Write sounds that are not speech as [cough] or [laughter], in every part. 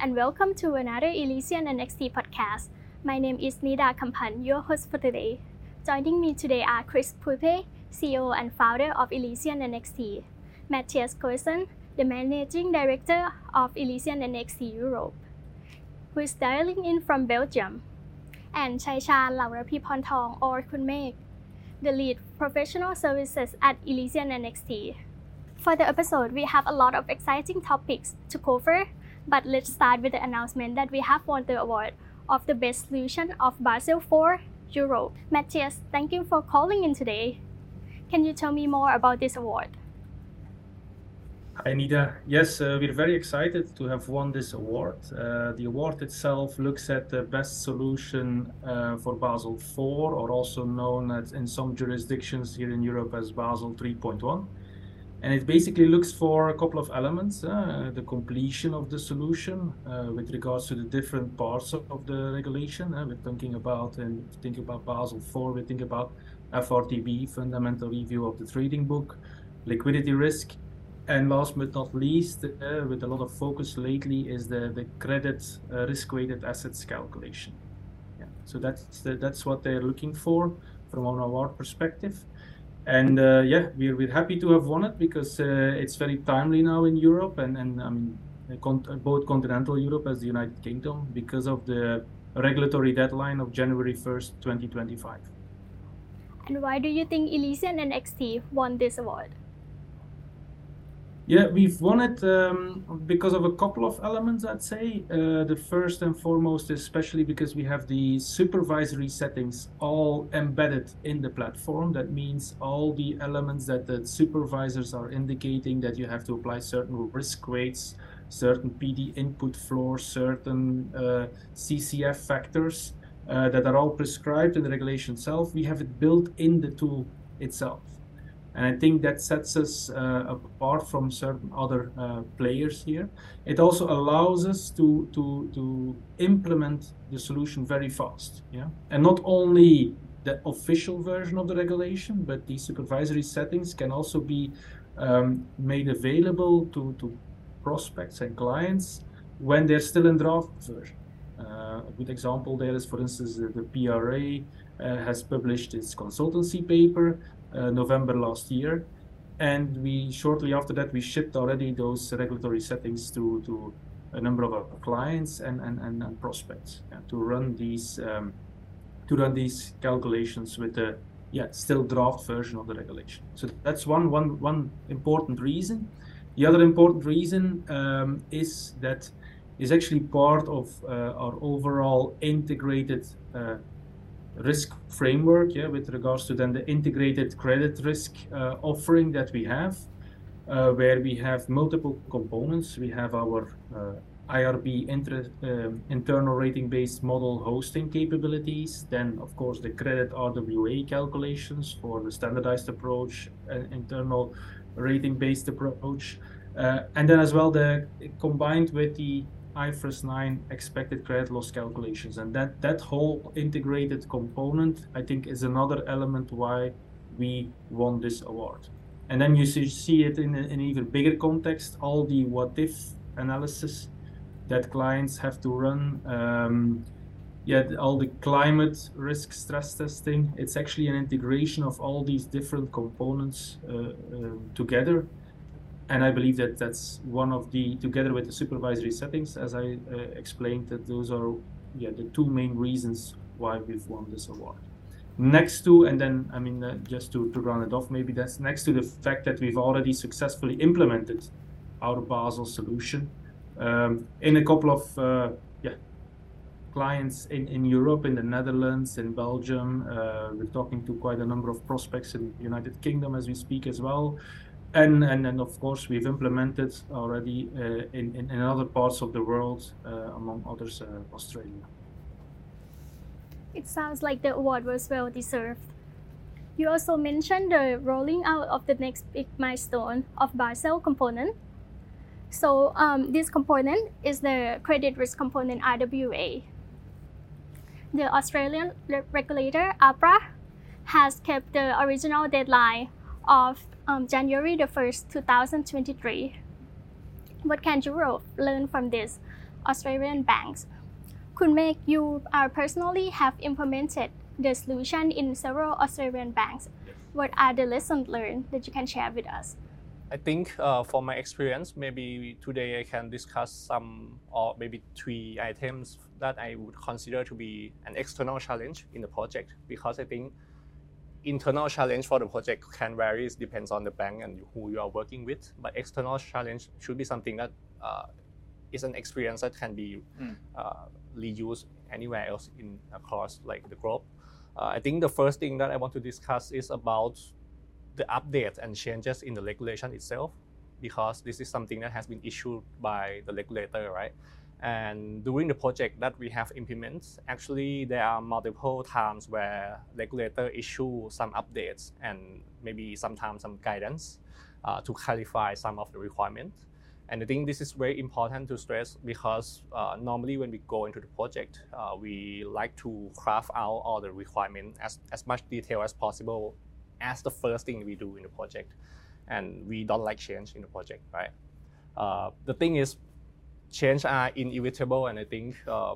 and welcome to another ElysianNxt podcast. My name is Nida Kampan, your host for today. Joining me today are Chris Puype, CEO and founder of ElysianNxt, Matthias Coessens, the managing director of ElysianNxt Europe, who is dialing in from Belgium, and Chaichan Laorapeporntong or Kunmek, the lead professional services at ElysianNxt. For the episode, we have a lot of exciting topics to cover, but let's start with the announcement that we have won the award of the best solution of Basel IV Europe. Matthias, thank you for calling in today. Can you tell me more about this award? Hi, Anita. Yes, uh, we're very excited to have won this award. Uh, the award itself looks at the best solution uh, for Basel IV, or also known as in some jurisdictions here in Europe as Basel 3.1 and it basically looks for a couple of elements uh, the completion of the solution uh, with regards to the different parts of, of the regulation uh, we're thinking about and think about basel 4 we think about frtb fundamental review of the trading book liquidity risk and last but not least uh, with a lot of focus lately is the, the credit uh, risk weighted assets calculation yeah. so that's the, that's what they're looking for from award perspective and uh, yeah, we're, we're happy to have won it because uh, it's very timely now in Europe and, and I mean, both continental Europe as the United Kingdom because of the regulatory deadline of January 1st, 2025. And why do you think ElysianNxt won this award? Yeah, we've won it um, because of a couple of elements, I'd say. Uh, the first and foremost, especially because we have the supervisory settings all embedded in the platform. That means all the elements that the supervisors are indicating that you have to apply certain risk weights, certain PD input floors, certain uh, CCF factors uh, that are all prescribed in the regulation itself. We have it built in the tool itself. And I think that sets us uh, apart from certain other uh, players here. It also allows us to, to, to implement the solution very fast. Yeah? And not only the official version of the regulation, but the supervisory settings can also be um, made available to, to prospects and clients when they're still in draft version. Uh, a good example there is, for instance, the, the PRA uh, has published its consultancy paper November last year. And we shortly after that we shipped already those regulatory settings to, to a number of our clients and, and, and, and prospects yeah, to run these um, to run these calculations with the yeah still draft version of the regulation. So that's one one one important reason. The other important reason um, is that is actually part of uh, our overall integrated uh, risk framework yeah, with regards to then the integrated credit risk uh, offering that we have, uh, where we have multiple components. We have our uh, IRB inter, um, internal rating based model hosting capabilities, then, of course, the credit RWA calculations for the standardized approach, and internal rating based approach. Uh, and then as well the combined with the IFRS 9 expected credit loss calculations. And that, that whole integrated component, I think, is another element why we won this award. And then you see it in, an even bigger context, all the what if analysis that clients have to run. Um, yeah, all the climate risk stress testing. It's actually an integration of all these different components uh, uh, together and I believe that that's one of the, together with the supervisory settings, as I uh, explained, that those are yeah the two main reasons why we've won this award. Next to, and then I mean, uh, just to, to round it off, maybe that's next to the fact that we've already successfully implemented our Basel solution um, in a couple of uh, yeah clients in, in Europe, in the Netherlands, in Belgium. Uh, we're talking to quite a number of prospects in the United Kingdom as we speak as well and and, and of course we've implemented already uh, in, in, in other parts of the world uh, among others uh, australia. It sounds like the award was well deserved. You also mentioned the rolling out of the next big milestone of basel component. So um, this component is the credit risk component rwa the australian regulator apra has kept the original deadline of um, January the 1st, 2023. What can Europe learn from this? Australian banks. Could make you uh, personally have implemented the solution in several Australian banks. What are the lessons learned that you can share with us? I think uh, from my experience, maybe today I can discuss some or maybe three items that I would consider to be an external challenge in the project because I think internal challenge for the project can vary it depends on the bank and who you are working with but external challenge should be something that uh, is an experience that can be mm. uh, reused anywhere else in across like the globe uh, I think the first thing that I want to discuss is about the updates and changes in the regulation itself, because this is something that has been issued by the regulator, right? And during the project that we have implemented, actually there are multiple times where regulator issue some updates and maybe sometimes some guidance uh, to clarify some of the requirements. And I think this is very important to stress because uh, normally when we go into the project, uh, we like to craft out all the requirements as, as much detail as possible as the first thing we do in the project. And we don't like change in the project, right? Uh, the thing is, change are inevitable, and I think uh,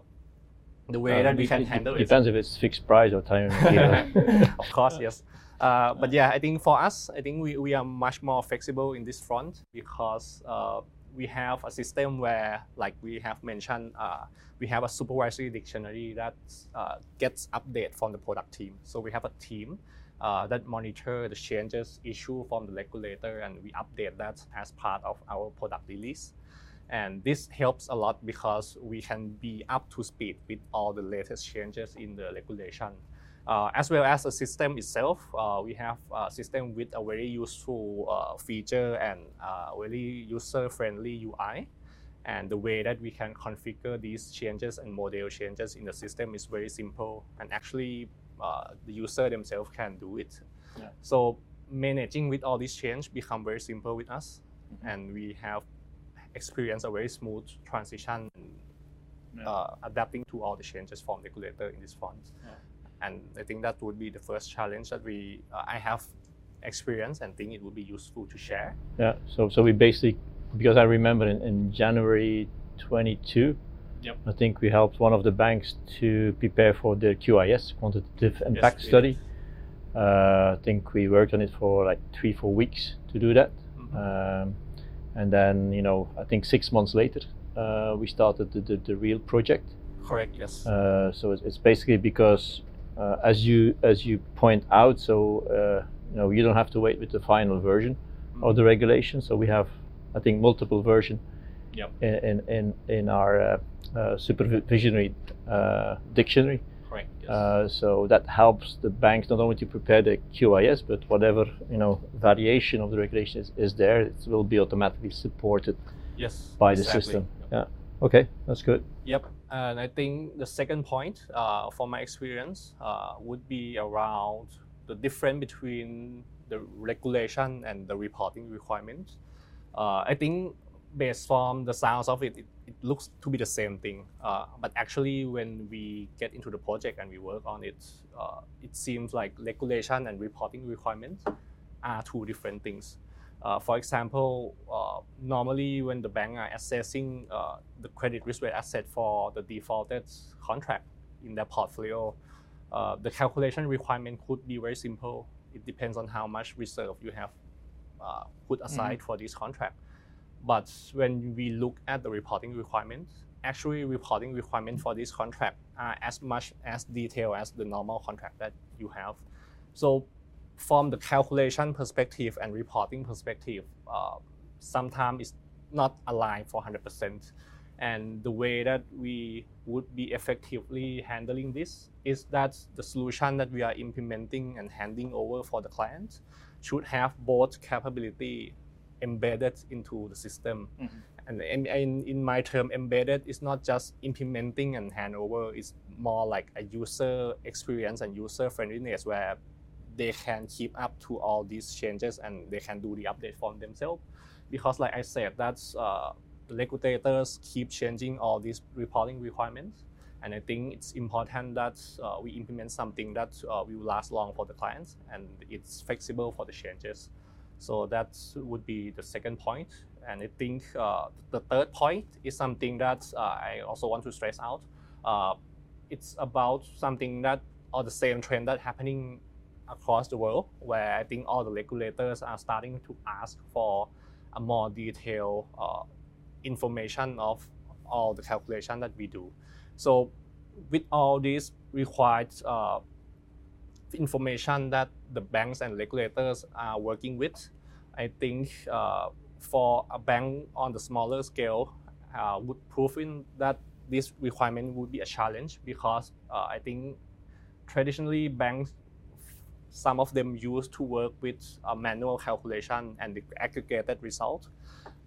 the way uh, that we can handle it depends if it's fixed price or time. [laughs] of course, yes. Uh, but yeah, I think for us, I think we, we are much more flexible in this front because uh, we have a system where, like we have mentioned, uh, we have a supervisory dictionary that uh, gets update from the product team. So we have a team uh, that monitor the changes issued from the regulator, and we update that as part of our product release. And this helps a lot because we can be up to speed with all the latest changes in the regulation. Uh, as well as the system itself, uh, we have a system with a very useful uh, feature and uh, very user-friendly UI. And the way that we can configure these changes and model changes in the system is very simple. And actually, uh, the user themselves can do it. Yeah. So managing with all these change become very simple with us. Mm-hmm. And we have experienced a very smooth transition yeah. Uh, adapting to all the changes from regulator in this fund. Yeah and I think that would be the first challenge that we uh, I have experienced and think it would be useful to share. Yeah. So so we basically because I remember in, in January 22. Yep. I think we helped one of the banks to prepare for the QIS quantitative impact yes, study. Uh, I think we worked on it for like three four weeks to do that, mm-hmm. um, and then you know I think six months later uh, we started the, the, the, real project. Correct. Yes. Uh, so it's, it's basically because uh, as you as you point out, so uh, you know you don't have to wait with the final version mm-hmm. of the regulation. So we have, I think, multiple version yep. in, in in our uh, uh supervisory uh, dictionary. Correct. Yes. Uh, so that helps the banks not only to prepare the QIS, but whatever you know variation of the regulation is, is there, it will be automatically supported. Yes. By exactly. the system. Yep. Yeah. Okay, that's good. Yep. And I think the second point, uh, from my experience, uh, would be around the difference between the regulation and the reporting requirements. Uh, I think based from the sounds of it, it, it looks to be the same thing. Uh, but actually, when we get into the project and we work on it, uh, it seems like regulation and reporting requirements are two different things. Uh, for example, uh, normally when the bank are assessing uh, the credit risk weight asset for the defaulted contract in their portfolio, uh, the calculation requirement could be very simple. It depends on how much reserve you have uh, put aside mm-hmm. for this contract. But when we look at the reporting requirements, actually reporting requirements for this contract are as much as detailed as the normal contract that you have. So from the calculation perspective and reporting perspective, uh, sometimes it's not aligned for 100%. And the way that we would be effectively handling this is that the solution that we are implementing and handing over for the client should have both capability embedded into the system. Mm-hmm. And in, in, in, my term, embedded is not just implementing and handover, it's more like a user experience and user friendliness where they can keep up to all these changes and they can do the update for themselves. Because like I said, that's uh, the regulators keep changing all these reporting requirements. And I think it's important that uh, we implement something that uh, will last long for the clients and it's flexible for the changes. So that would be the second point. And I think uh, the third point is something that uh, I also want to stress out. Uh, it's about something that, or the same trend that happening across the world, where I think all the regulators are starting to ask for a more detailed uh, information of all the calculation that we do. So with all these required uh, information that the banks and regulators are working with, I think uh, for a bank on the smaller scale uh, would prove in that this requirement would be a challenge because uh, I think traditionally banks some of them used to work with manual calculation and the aggregated result.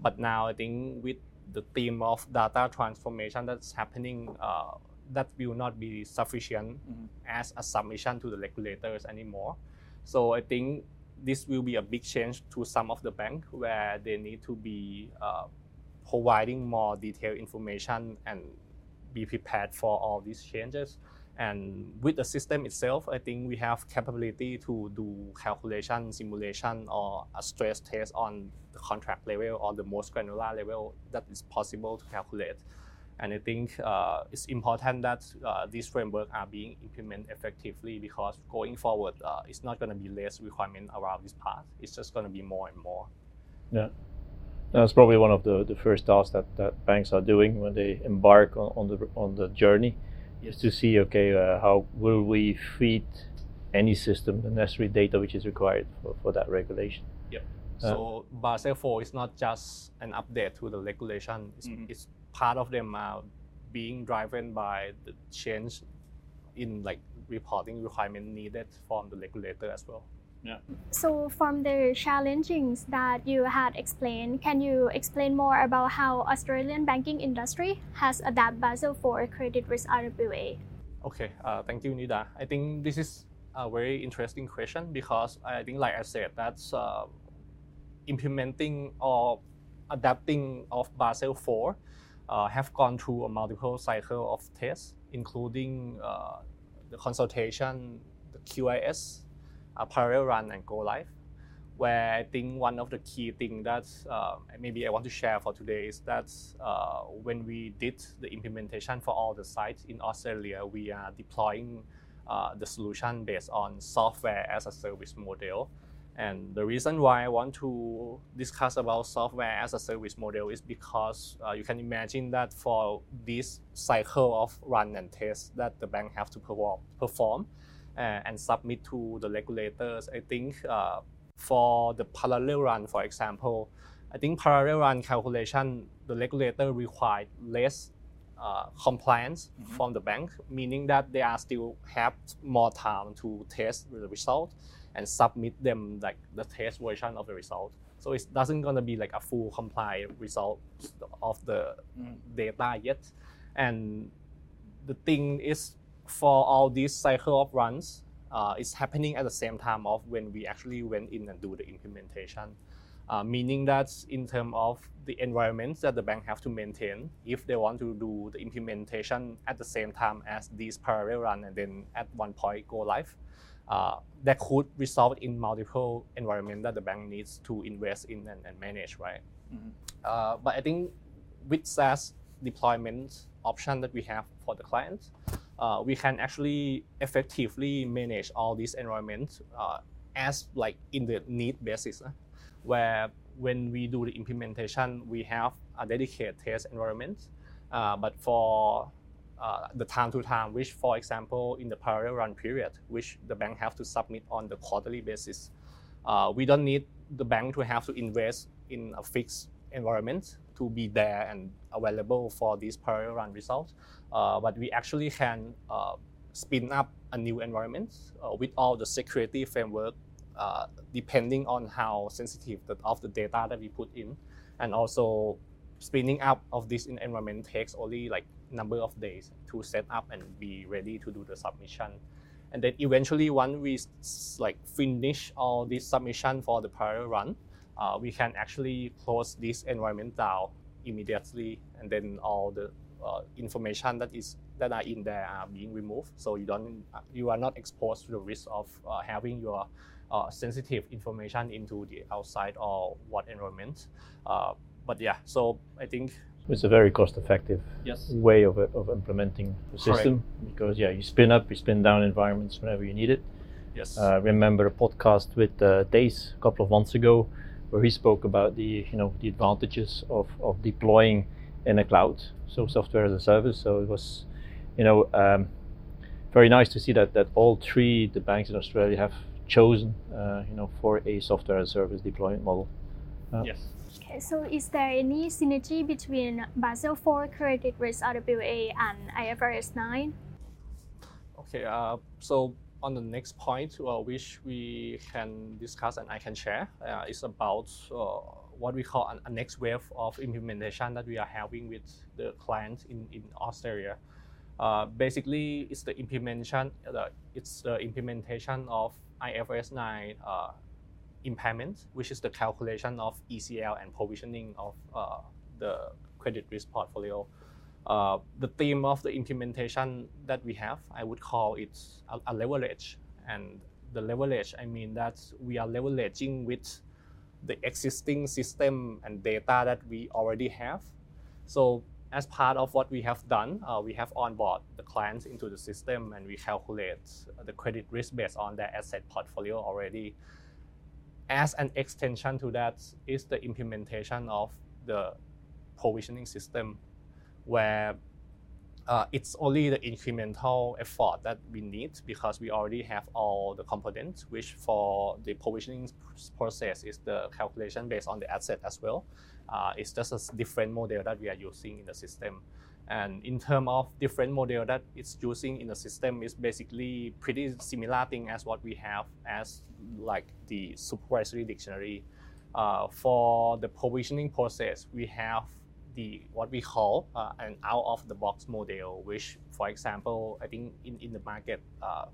But now I think with the theme of data transformation that's happening uh, that will not be sufficient mm-hmm. as a submission to the regulators anymore. So I think this will be a big change to some of the banks where they need to be uh, providing more detailed information and be prepared for all these changes. And with the system itself, I think we have capability to do calculation, simulation, or a stress test on the contract level or the most granular level that is possible to calculate. And I think uh, it's important that uh, these frameworks are being implemented effectively because going forward, uh, it's not going to be less requirement around this part. It's just going to be more and more. Yeah. That's probably one of the, the first tasks that, that banks are doing when they embark on, on the on the journey is to see okay uh, how will we feed any system the necessary data which is required for, for that regulation. Yep. Uh, so Basel IV is not just an update to the regulation. It's, mm-hmm. it's part of them are being driven by the change in like reporting requirement needed from the regulator as well. Yeah. So from the challenges that you had explained, can you explain more about how Australian banking industry has adapted Basel IV credit risk RWA? Okay, uh, thank you, Nida. I think this is a very interesting question because I think, like I said, that's uh, implementing or adapting of Basel IV uh, have gone through a multiple cycle of tests, including uh, the consultation, the QIS, a parallel run and go live. Where I think one of the key things that uh, maybe I want to share for today is that uh, when we did the implementation for all the sites in Australia, we are deploying uh, the solution based on software as a service model. And the reason why I want to discuss about software as a service model is because uh, you can imagine that for this cycle of run and test that the bank have to perform, uh, and submit to the regulators. I think uh, for the parallel run, for example, I think parallel run calculation, the regulator required less uh, compliance mm-hmm. from the bank, meaning that they are still have more time to test the result and submit them like the test version of the result. So it doesn't gonna be like a full compliant result of the mm. data yet. And the thing is for all these cycle of runs, uh, it's happening at the same time of when we actually went in and do the implementation. Uh, meaning that in terms of the environments that the bank have to maintain, if they want to do the implementation at the same time as these parallel run and then at one point go live, uh, that could result in multiple environment that the bank needs to invest in and, and manage, right? Mm-hmm. Uh, but I think with SaaS deployment option that we have for the clients, uh, we can actually effectively manage all these environments uh, as like in the need basis, where when we do the implementation, we have a dedicated test environment. Uh, but for uh, the time to time, which for example in the parallel run period, which the bank have to submit on the quarterly basis, uh, we don't need the bank to have to invest in a fixed environment to be there and available for these parallel run results. Uh, but we actually can uh, spin up a new environment uh, with all the security framework depending on how sensitive of the data that we put in. And also spinning up of this environment takes only like number of days to set up and be ready to do the submission. And then eventually, once we like finish all this submission for the parallel run, uh, we can actually close this environment down immediately, and then all the uh, information that is that are in there are being removed. So you don't you are not exposed to the risk of uh, having your uh, sensitive information into the outside or what environment. Uh, but yeah, so I think it's a very cost-effective yes. way of, of implementing the system Correct. because yeah, you spin up, you spin down environments whenever you need it. Yes. Uh, remember a podcast with uh, Days a couple of months ago where he spoke about the you know the advantages of, of deploying in a cloud, so software as a service. So it was, you know, um, very nice to see that that all three the banks in Australia have chosen, uh, you know, for a software as a service deployment model. Uh, yes. Okay, so is there any synergy between Basel IV credit risk RWA and IFRS 9? Okay, uh, so on the next point, uh, which we can discuss and I can share, uh, is about uh, what we call a, a, next wave of implementation that we are having with the client in, in Australia. Uh, basically, it's the implementation. Uh, it's the implementation of IFRS 9 uh, impairment, which is the calculation of ECL and provisioning of uh, the credit risk portfolio. Uh, the theme of the implementation that we have, I would call it a, a, leverage. And the leverage, I mean that we are leveraging with the existing system and data that we already have. So as part of what we have done, uh, we have onboard the clients into the system and we calculate the credit risk based on their asset portfolio already. As an extension to that is the implementation of the provisioning system where uh, it's only the incremental effort that we need because we already have all the components, which for the provisioning process is the calculation based on the asset as well. Uh, it's just a different model that we are using in the system. And in terms of different model that it's using in the system is basically pretty similar thing as what we have as like the supervisory dictionary. Uh, for the provisioning process, we have the what we call uh, an out of the box model, which, for example, I think in, in the market, uh,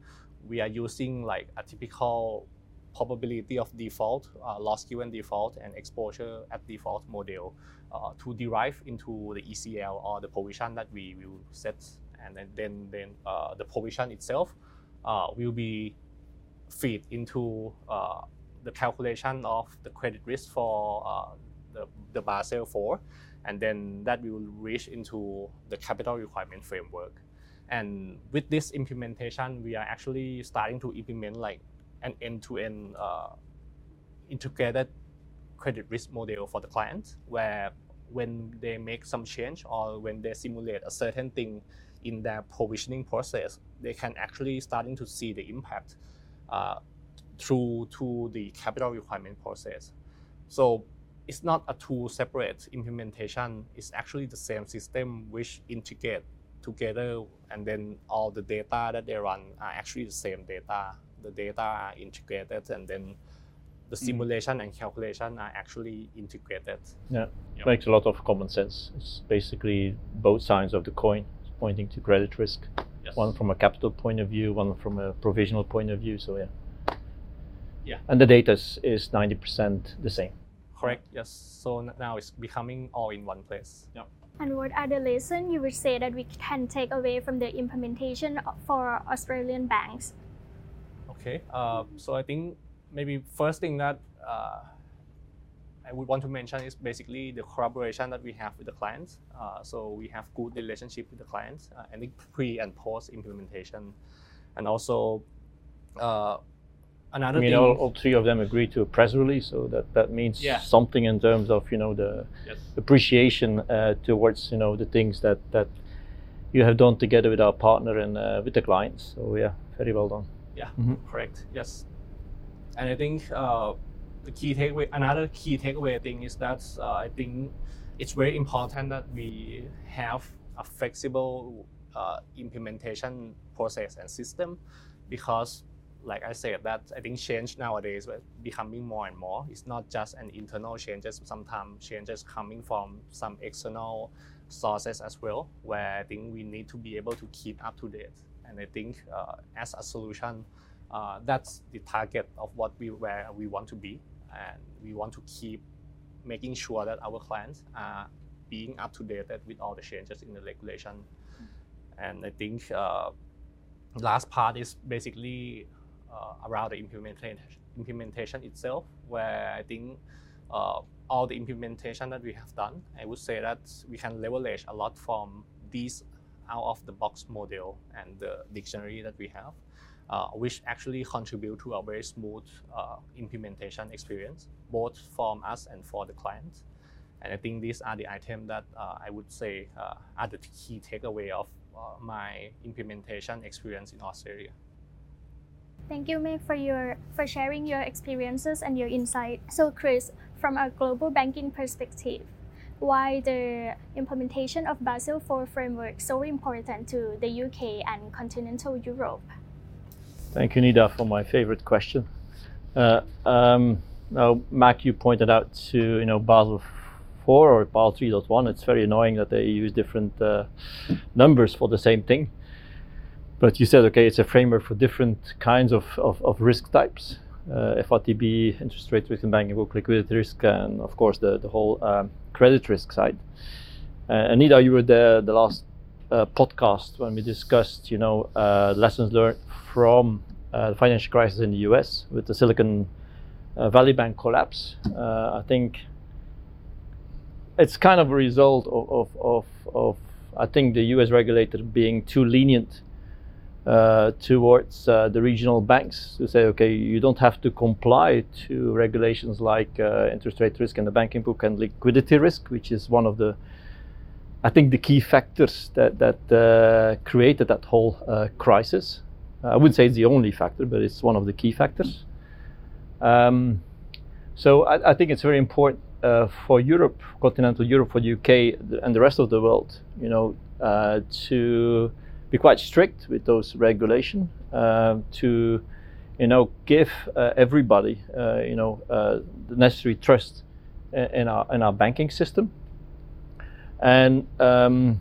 we are using like a typical probability of default, uh, loss given default, and exposure at default model uh, to derive into the ECL or the provision that we will set, and then then, then uh, the provision itself uh, will be feed into the calculation of the credit risk for the, the Basel 4 and then that will reach into the capital requirement framework. And with this implementation, we are actually starting to implement like an end-to-end uh, integrated credit risk model for the client, where when they make some change or when they simulate a certain thing in their provisioning process, they can actually starting to see the impact uh, through to the capital requirement process. So it's not a two separate implementation. It's actually the same system which integrate together, and then all the data that they run are actually the same data. The data are integrated, and then the mm. simulation mm. and calculation are actually integrated. Yeah, yep. makes a lot of common sense. It's basically both sides of the coin pointing to credit risk. Yes. One from a capital point of view, one from a provisional point of view. So yeah. Yeah. And the data is, is 90% the same. Correct. Yes. So now it's becoming all in one place. Yeah. And what are the lessons you would say that we can take away from the implementation for Australian banks? Okay. Uh, so I think maybe first thing that uh, I would want to mention is basically the collaboration that we have with the clients. Uh, so we have good relationship with the clients, uh, and pre and post implementation, and also uh, another I mean, thing, all, all, three of them agreed to a press release, so that that means yeah. something in terms of you know the yes. appreciation uh, towards you know the things that that you have done together with our partner and uh, with the clients. So yeah, very well done. Yeah, mm-hmm. correct. Yes, and I think uh, the key takeaway, another key takeaway thing is that uh, I think it's very important that we have a flexible uh, implementation process and system because like I said, that I think change nowadays is becoming more and more. It's not just an internal changes. Sometimes changes coming from some external sources as well, where I think we need to be able to keep up to date. And I think uh, as a solution, uh, that's the target of what we where we want to be, and we want to keep making sure that our clients are being up to date with all the changes in the regulation. And I think uh, last part is basically uh, around the implementation implementation itself, where I think uh, all the implementation that we have done, I would say that we can leverage a lot from these out of the box model and the dictionary that we have, uh, which actually contribute to a very smooth uh, implementation experience, both from us and for the client. And I think these are the items that uh, I would say uh, are the key takeaway of uh, my implementation experience in Australia. Thank you, May, for your for sharing your experiences and your insight. So, Chris, from a global banking perspective, why the implementation of Basel IV framework so important to the UK and continental Europe? Thank you, Nida, for my favorite question. Uh, um, now, Mac, you pointed out to you know Basel 4 or Basel 3.1. It's very annoying that they use different uh, numbers for the same thing. But you said, okay, it's a framework for different kinds of, of, of risk types. Uh, FRTB, interest rate risk and banking book liquidity risk, and of course the, the whole um, credit risk side. Uh, Anita, you were there the last uh, podcast when we discussed, you know, uh, lessons learned from uh, the financial crisis in the U.S. with the Silicon uh, Valley Bank collapse. I think it's kind of a result of, of, of, of, I think, the U.S. regulator being too lenient uh, towards uh, the regional banks to say, okay, you don't have to comply to regulations like uh, interest rate risk in the banking book and liquidity risk, which is one of the, I think, the key factors that that uh, created that whole uh, crisis. I wouldn't say it's the only factor, but it's one of the key factors. Um, so I, I, think it's very important uh, for Europe, continental Europe, for the UK and the rest of the world, you know, to be quite strict with those regulations uh, to, you know, give uh, everybody, uh, you know, uh, the necessary trust in our in our banking system. And um,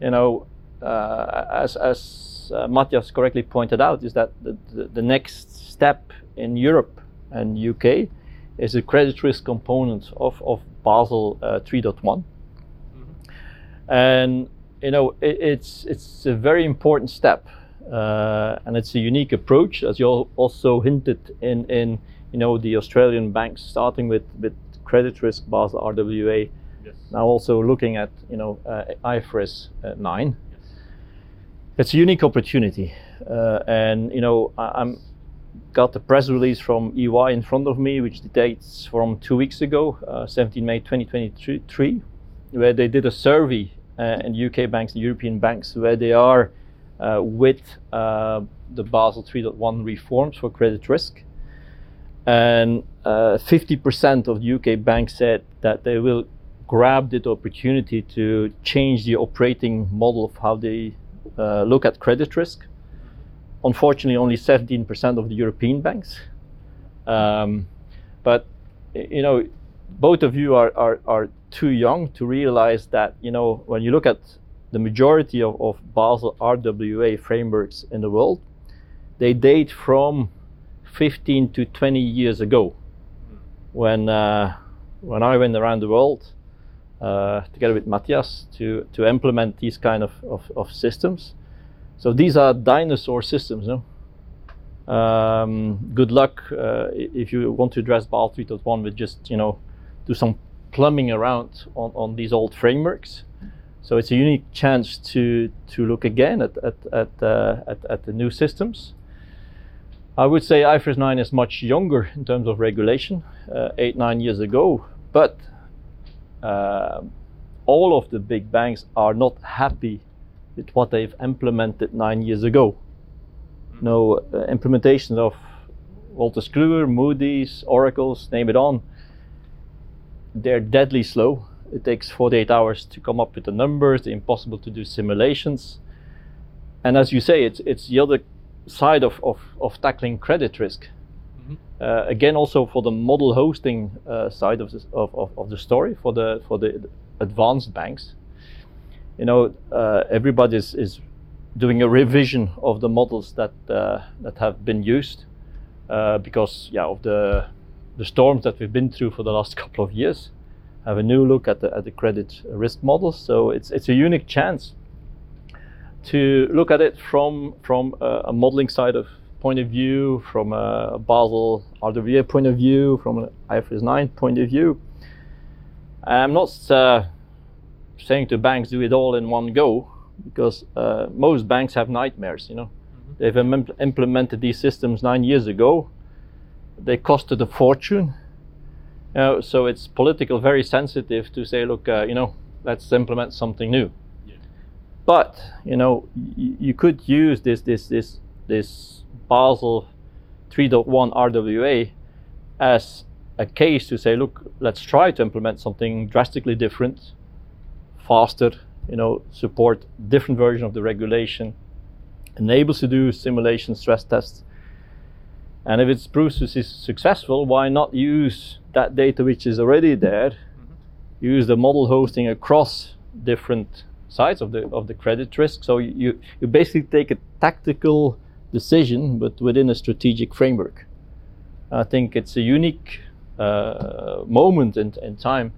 you know, uh, as as Matthias correctly pointed out, is that the, the, the next step in Europe and UK is the credit risk component of, of Basel uh, 3.1. Mm-hmm. And you know, it, it's it's a very important step, uh, and it's a unique approach, as you also hinted in in you know the Australian banks, starting with with credit risk Basel RWA, yes. now also looking at you know uh, IFRS uh, 9. Yes. It's a unique opportunity, uh, and you know I, I'm got the press release from EY in front of me, which dates from two weeks ago, uh, 17 May 2023, where they did a survey uh, and UK banks, and European banks, where they are uh, with uh, the Basel 3.1 reforms for credit risk. And 50% of UK banks said that they will grab the opportunity to change the operating model of how they uh, look at credit risk. Unfortunately, only 17% of the European banks. Um, but you know, both of you are, are, are too young to realize that you know when you look at the majority of, of Basel RWA frameworks in the world, they date from 15 to 20 years ago, when uh, when I went around the world together with Matthias to to implement these kind of, of, of systems. So these are dinosaur systems, no? Um, good luck uh, if you want to address Basel 3.1 with just you know do some plumbing around on, on these old frameworks. So it's a unique chance to to look again at at at, uh, at, at, the new systems. I would say IFRS 9 is much younger in terms of regulation, uh, eight nine years ago, but uh, all of the big banks are not happy with what they've implemented nine years ago. No uh, implementation of Wolters Kluwer, Moody's, Oracle's, name it on they're deadly slow. It takes 48 hours to come up with the numbers, they're impossible to do simulations. And as you say, it's, it's the other side of, of, of tackling credit risk. Uh, again, also for the model hosting uh, side of, this, of, of, of, the story, for the, for the advanced banks, you know, uh, everybody is, is doing a revision of the models that, uh, that have been used uh, because yeah, of the the storms that we've been through for the last [laughs] couple of years, have a new look at the, at the credit risk models. So it's, it's a unique chance to look at it from, from a, a modeling side of point of view, from a Basel RWA point of view, from an IFRS 9 point of view. I'm not uh, saying to banks do it all in one go because uh, most banks have nightmares. You know, mm-hmm. they've Im- implemented these systems nine years ago. They costed a fortune. You know, so it's political very sensitive to say, look, uh, you know, let's implement something new. Yeah. But you know, y- you could use this this this this Basel 3.1 RWA as a case to say, look, let's try to implement something drastically different, faster, you know, support different version of the regulation, enables to do simulation stress tests. And if it proves to be successful, why not use that data which is already there, mm-hmm. use the model hosting across different sides of the of the credit risk. So you you basically take a tactical decision, but within a strategic framework. I think it's a unique uh, moment in, in time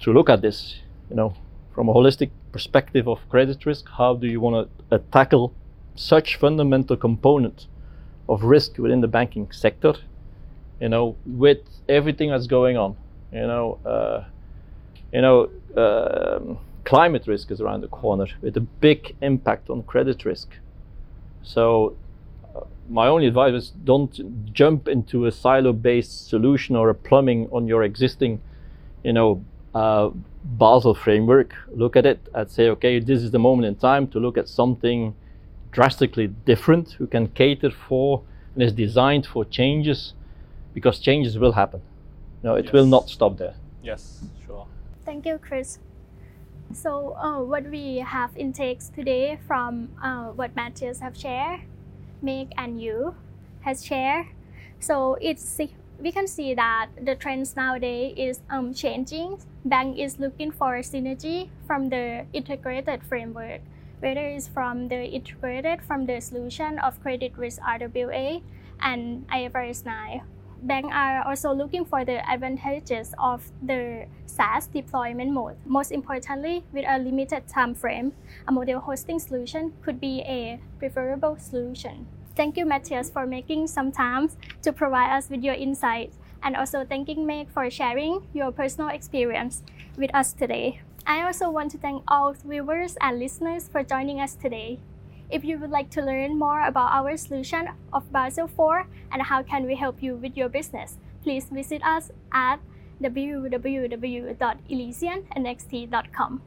to look at this, you know, from a holistic perspective of credit risk. How do you want to uh, tackle such fundamental component of risk within the banking sector? You know, with everything that's going on, you know, uh, you know, um, climate risk is around the corner with a big impact on credit risk. So my only advice is don't jump into a silo-based solution or a plumbing on your existing, you know, uh, Basel framework. Look at it and say, okay, this is the moment in time to look at something drastically different who can cater for and is designed for changes because changes will happen. No, it yes. will not stop there. Yes, sure. Thank you, Chris. So, uh, what we have intakes today from uh, what Matthias have shared Meg and you has shared. So it's we can see that the trends nowadays is um, changing. Bank is looking for synergy from the integrated framework, whether it's from the integrated from the solution of credit risk RWA and IFRS 9. Banks are also looking for the advantages of the SaaS deployment mode. Most importantly, with a limited time frame, a model hosting solution could be a preferable solution. Thank you, Matthias, for making some time to provide us with your insights, and also thanking Meg for sharing your personal experience with us today. I also want to thank all viewers and listeners for joining us today. If you would like to learn more about our solution of Basel IV and how can we help you with your business, please visit us at www.elysiannxt.com.